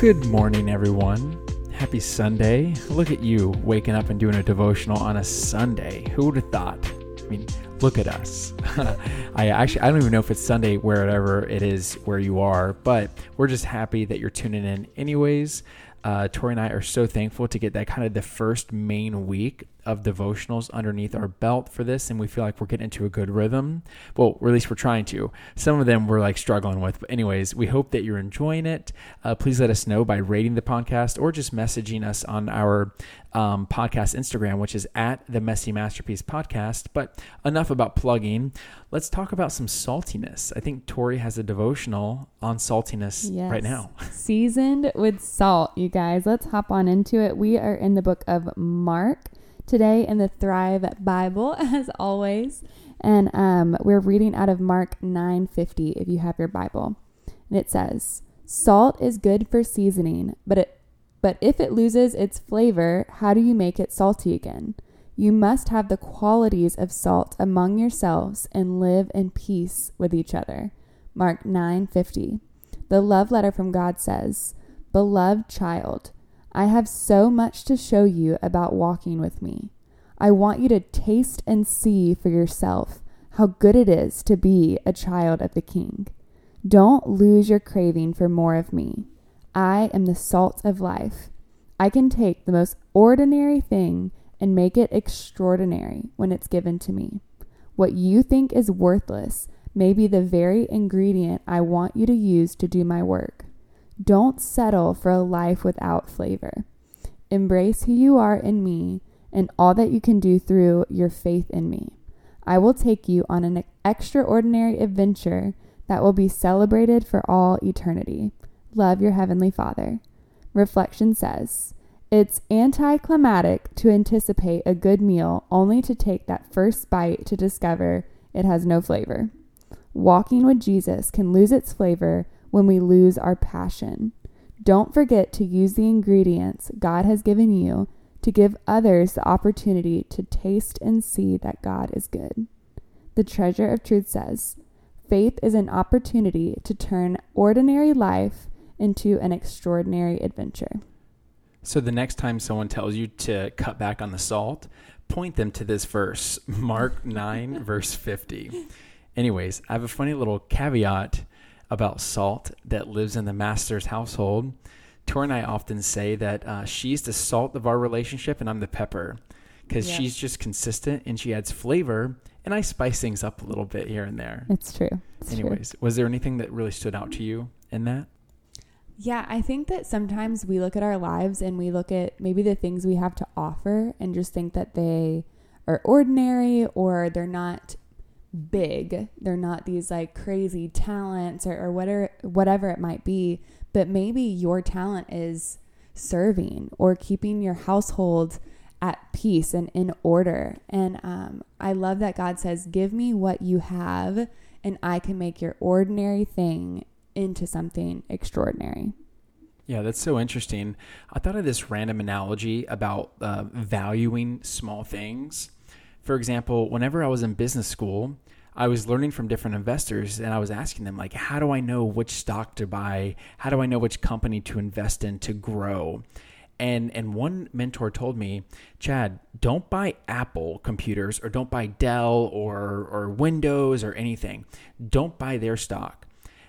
Good morning, everyone. Happy Sunday. Look at you waking up and doing a devotional on a Sunday. Who would have thought? I mean, look at us. I actually, I don't even know if it's Sunday wherever it is where you are, but we're just happy that you're tuning in anyways. Uh, Tori and I are so thankful to get that kind of the first main week of devotionals underneath our belt for this, and we feel like we're getting into a good rhythm. Well, or at least we're trying to. Some of them we're like struggling with, but anyways, we hope that you're enjoying it. Uh, please let us know by rating the podcast or just messaging us on our um, podcast Instagram, which is at the Messy Masterpiece Podcast. But enough about plugging. Let's talk about some saltiness. I think Tori has a devotional on saltiness Yes. right now. Seasoned with salt, you guys. Let's hop on into it. We are in the book of Mark today in the Thrive Bible, as always. And um, we're reading out of Mark 9:50 if you have your Bible. And it says, "Salt is good for seasoning, but it but if it loses its flavor, how do you make it salty again? You must have the qualities of salt among yourselves and live in peace with each other." Mark 9:50. The love letter from God says, Beloved child, I have so much to show you about walking with me. I want you to taste and see for yourself how good it is to be a child of the King. Don't lose your craving for more of me. I am the salt of life. I can take the most ordinary thing and make it extraordinary when it's given to me. What you think is worthless may be the very ingredient I want you to use to do my work. Don't settle for a life without flavor. Embrace who you are in me and all that you can do through your faith in me. I will take you on an extraordinary adventure that will be celebrated for all eternity. Love your Heavenly Father. Reflection says, It's anticlimactic to anticipate a good meal only to take that first bite to discover it has no flavor. Walking with Jesus can lose its flavor when we lose our passion. Don't forget to use the ingredients God has given you to give others the opportunity to taste and see that God is good. The Treasure of Truth says, Faith is an opportunity to turn ordinary life into an extraordinary adventure. So the next time someone tells you to cut back on the salt, point them to this verse, Mark 9, verse 50. Anyways, I have a funny little caveat about salt that lives in the master's household. Tor and I often say that uh, she's the salt of our relationship and I'm the pepper because she's just consistent and she adds flavor and I spice things up a little bit here and there. It's true. It's true. Anyways, was there anything that really stood out to you in that? Yeah, I think that sometimes we look at our lives and we look at maybe the things we have to offer and just think that they are ordinary or they're not big. They're not these like crazy talents or, or whatever whatever it might be. But maybe your talent is serving or keeping your household at peace and in order. And um, I love that God says, Give me what you have, and I can make your ordinary thing into something extraordinary. Yeah, that's so interesting. I thought of this random analogy about uh, valuing small things. For example, whenever I was in business school, I was learning from different investors and I was asking them, like, how do I know which stock to buy? How do I know which company to invest in to grow? And, and one mentor told me, Chad, don't buy Apple computers or don't buy Dell or, or Windows or anything. Don't buy their stock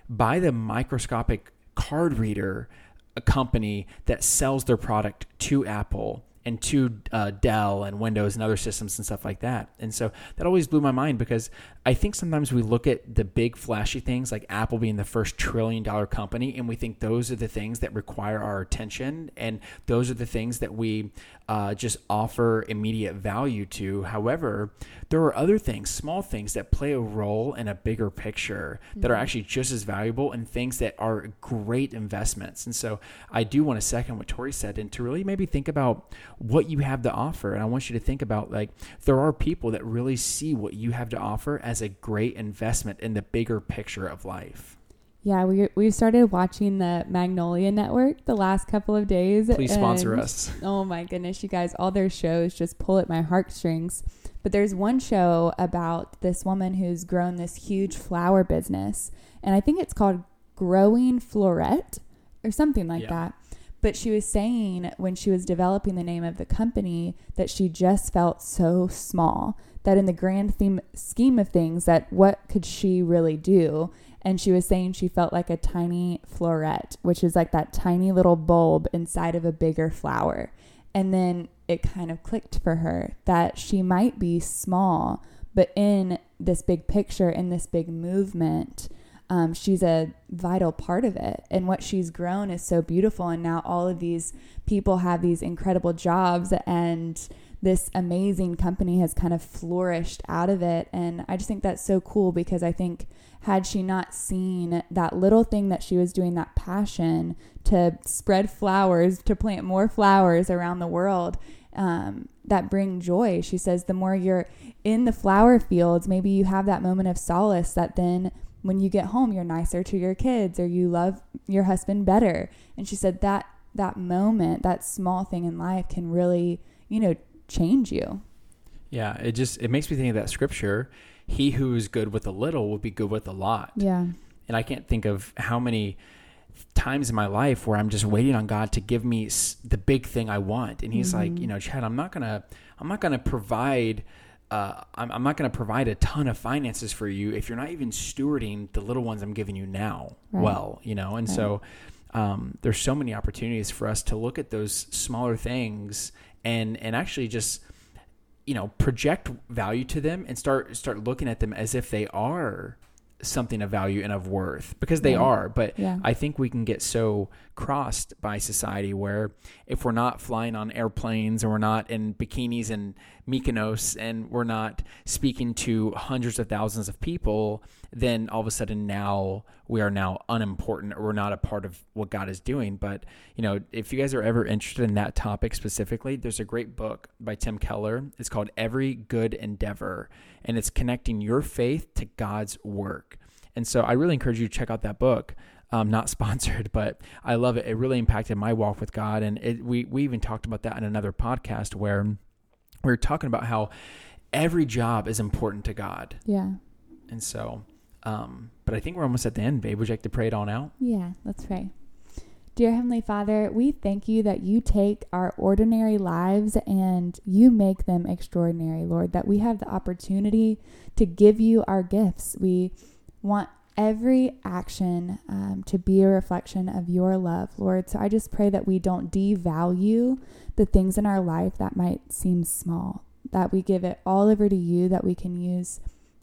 buy the microscopic card reader a company that sells their product to Apple and to uh, Dell and Windows and other systems and stuff like that. And so that always blew my mind because I think sometimes we look at the big flashy things like Apple being the first trillion dollar company and we think those are the things that require our attention and those are the things that we uh, just offer immediate value to. However, there are other things, small things that play a role in a bigger picture that are actually just as valuable and things that are great investments. And so I do want to second what Tori said and to really maybe think about what you have to offer. And I want you to think about like there are people that really see what you have to offer as a great investment in the bigger picture of life. Yeah, we we started watching the Magnolia Network the last couple of days. Please sponsor us. Oh my goodness, you guys, all their shows just pull at my heartstrings. But there's one show about this woman who's grown this huge flower business, and I think it's called Growing Floret or something like Yeah. that. But she was saying when she was developing the name of the company that she just felt so small that in the grand theme, scheme of things that what could she really do? And she was saying she felt like a tiny floret which is like that tiny little bulb inside of a bigger flower. And then it kind of clicked for her that she might be small but in this big picture in this big movement um, she's a vital part of it. And what she's grown is so beautiful. And now all of these people have these incredible jobs, and this amazing company has kind of flourished out of it. And I just think that's so cool because I think had she not seen that little thing that she was doing, that passion to spread flowers, to plant more flowers around the world, um, that bring joy. She says the more you're in the flower fields, maybe you have that moment of solace that then when you get home you're nicer to your kids or you love your husband better. And she said that that moment that small thing in life can really you know change you. Yeah it just it makes me think of that scripture he who is good with a little will be good with a lot. Yeah. And i can't think of how many times in my life where i'm just waiting on god to give me the big thing i want. And he's mm-hmm. like you know chad i'm not gonna i'm not gonna provide uh, I'm, I'm, not going to provide a ton of finances for you if you're not even stewarding the little ones I'm giving you now right. well, you know? And right. so um, there's so many opportunities for us to look at those smaller things and, and actually just, you know, project value to them and start, start looking at them as if they are something of value and of worth because they yeah. are. But yeah. I think we can get so crossed by society where if we're not flying on airplanes and we're not in bikinis and Mykonos and we're not speaking to hundreds of thousands of people, then all of a sudden now we are now unimportant or we're not a part of what God is doing. But, you know, if you guys are ever interested in that topic specifically, there's a great book by Tim Keller. It's called Every Good Endeavor, and it's connecting your faith to God's work. And so I really encourage you to check out that book. Um, not sponsored, but I love it. It really impacted my walk with God. And it, we, we even talked about that in another podcast where we were talking about how every job is important to God. Yeah. And so, um, but I think we're almost at the end, babe. Would you like to pray it on out? Yeah, let's pray. Dear Heavenly Father, we thank you that you take our ordinary lives and you make them extraordinary, Lord, that we have the opportunity to give you our gifts. We want every action um, to be a reflection of your love, Lord. So I just pray that we don't devalue the things in our life that might seem small, that we give it all over to you, that we can use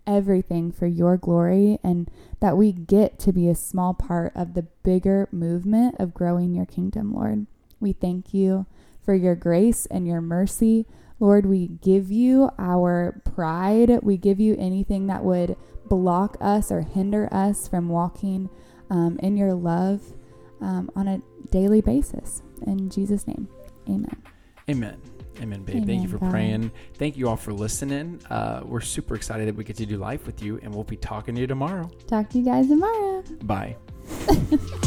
everything for your glory, and that we get to be a small part of the bigger movement of growing your kingdom, Lord. We thank you for your grace and your mercy. Lord, we give you our pride. We give you anything that would block us or hinder us from walking um, in your love um, on a daily basis. In Jesus' name, amen. Amen. Amen, babe. Amen, Thank you for God. praying. Thank you all for listening. Uh, we're super excited that we get to do life with you, and we'll be talking to you tomorrow. Talk to you guys tomorrow. Bye.